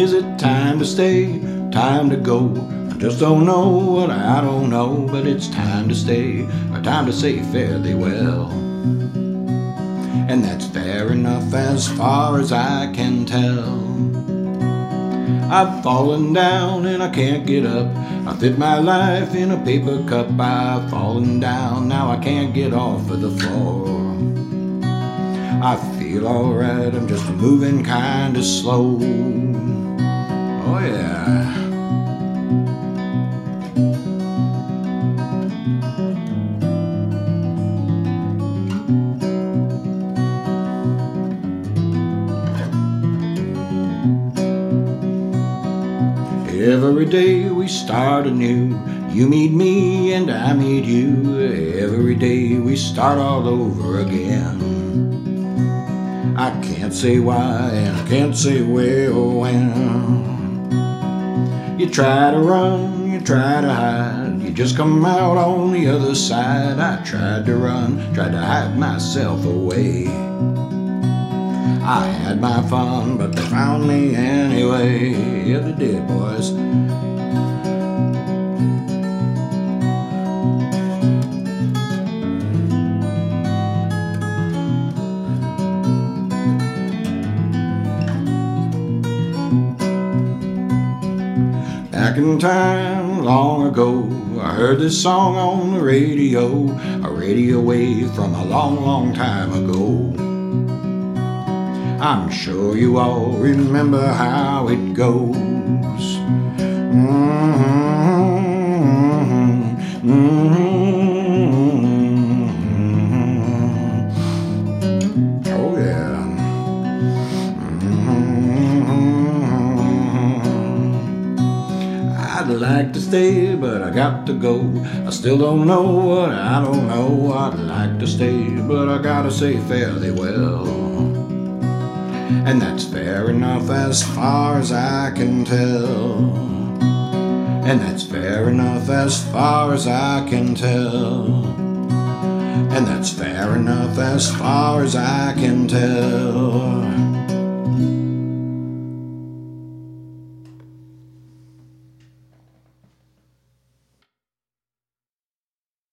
Is it time to stay? Time to go? I just don't know what I don't know, but it's time to stay, or time to say fare thee well. And that's fair enough as far as I can tell. I've fallen down and I can't get up. I fit my life in a paper cup. I've fallen down, now I can't get off of the floor. I feel alright, I'm just moving kinda slow. Oh, yeah. Every day we start anew. You meet me and I meet you. Every day we start all over again. I can't say why and I can't say where or when. You try to run, you try to hide, you just come out on the other side. I tried to run, tried to hide myself away. I had my fun, but they found me anyway. Yeah, they did, boys. Back in time, long ago, I heard this song on the radio, a radio wave from a long, long time ago. I'm sure you all remember how it goes. Mm-hmm. Like to stay, but I got to go. I still don't know what I don't know. I'd like to stay, but I gotta say fairly well. And that's fair enough as far as I can tell. And that's fair enough as far as I can tell. And that's fair enough as far as I can tell.